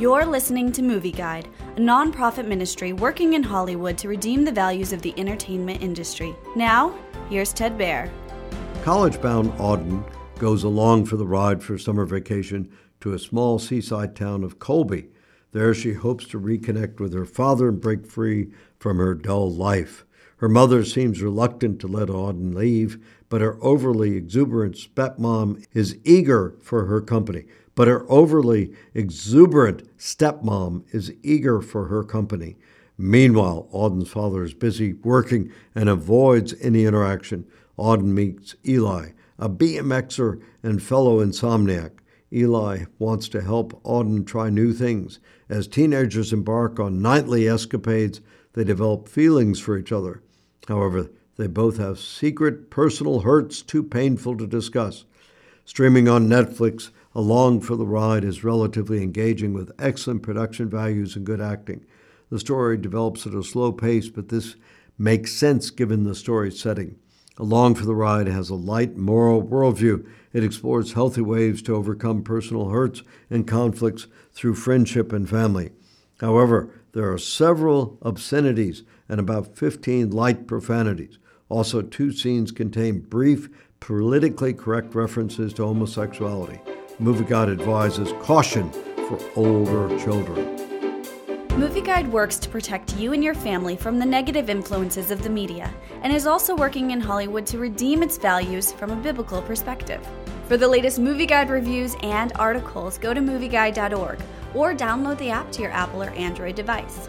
You're listening to Movie Guide, a nonprofit ministry working in Hollywood to redeem the values of the entertainment industry. Now, here's Ted Baehr. College bound Auden goes along for the ride for summer vacation to a small seaside town of Colby. There, she hopes to reconnect with her father and break free from her dull life. Her mother seems reluctant to let Auden leave, but her overly exuberant stepmom is eager for her company. But her overly exuberant stepmom is eager for her company. Meanwhile, Auden's father is busy working and avoids any interaction. Auden meets Eli, a BMXer and fellow insomniac. Eli wants to help Auden try new things. As teenagers embark on nightly escapades, they develop feelings for each other. However, they both have secret personal hurts too painful to discuss. Streaming on Netflix, Along for the Ride is relatively engaging with excellent production values and good acting. The story develops at a slow pace, but this makes sense given the story's setting. Along for the Ride has a light moral worldview. It explores healthy ways to overcome personal hurts and conflicts through friendship and family. However, there are several obscenities and about 15 light profanities. Also, two scenes contain brief, politically correct references to homosexuality. Movie Guide advises caution for older children. Movie Guide works to protect you and your family from the negative influences of the media and is also working in Hollywood to redeem its values from a biblical perspective. For the latest Movie Guide reviews and articles, go to movieguide.org or download the app to your Apple or Android device.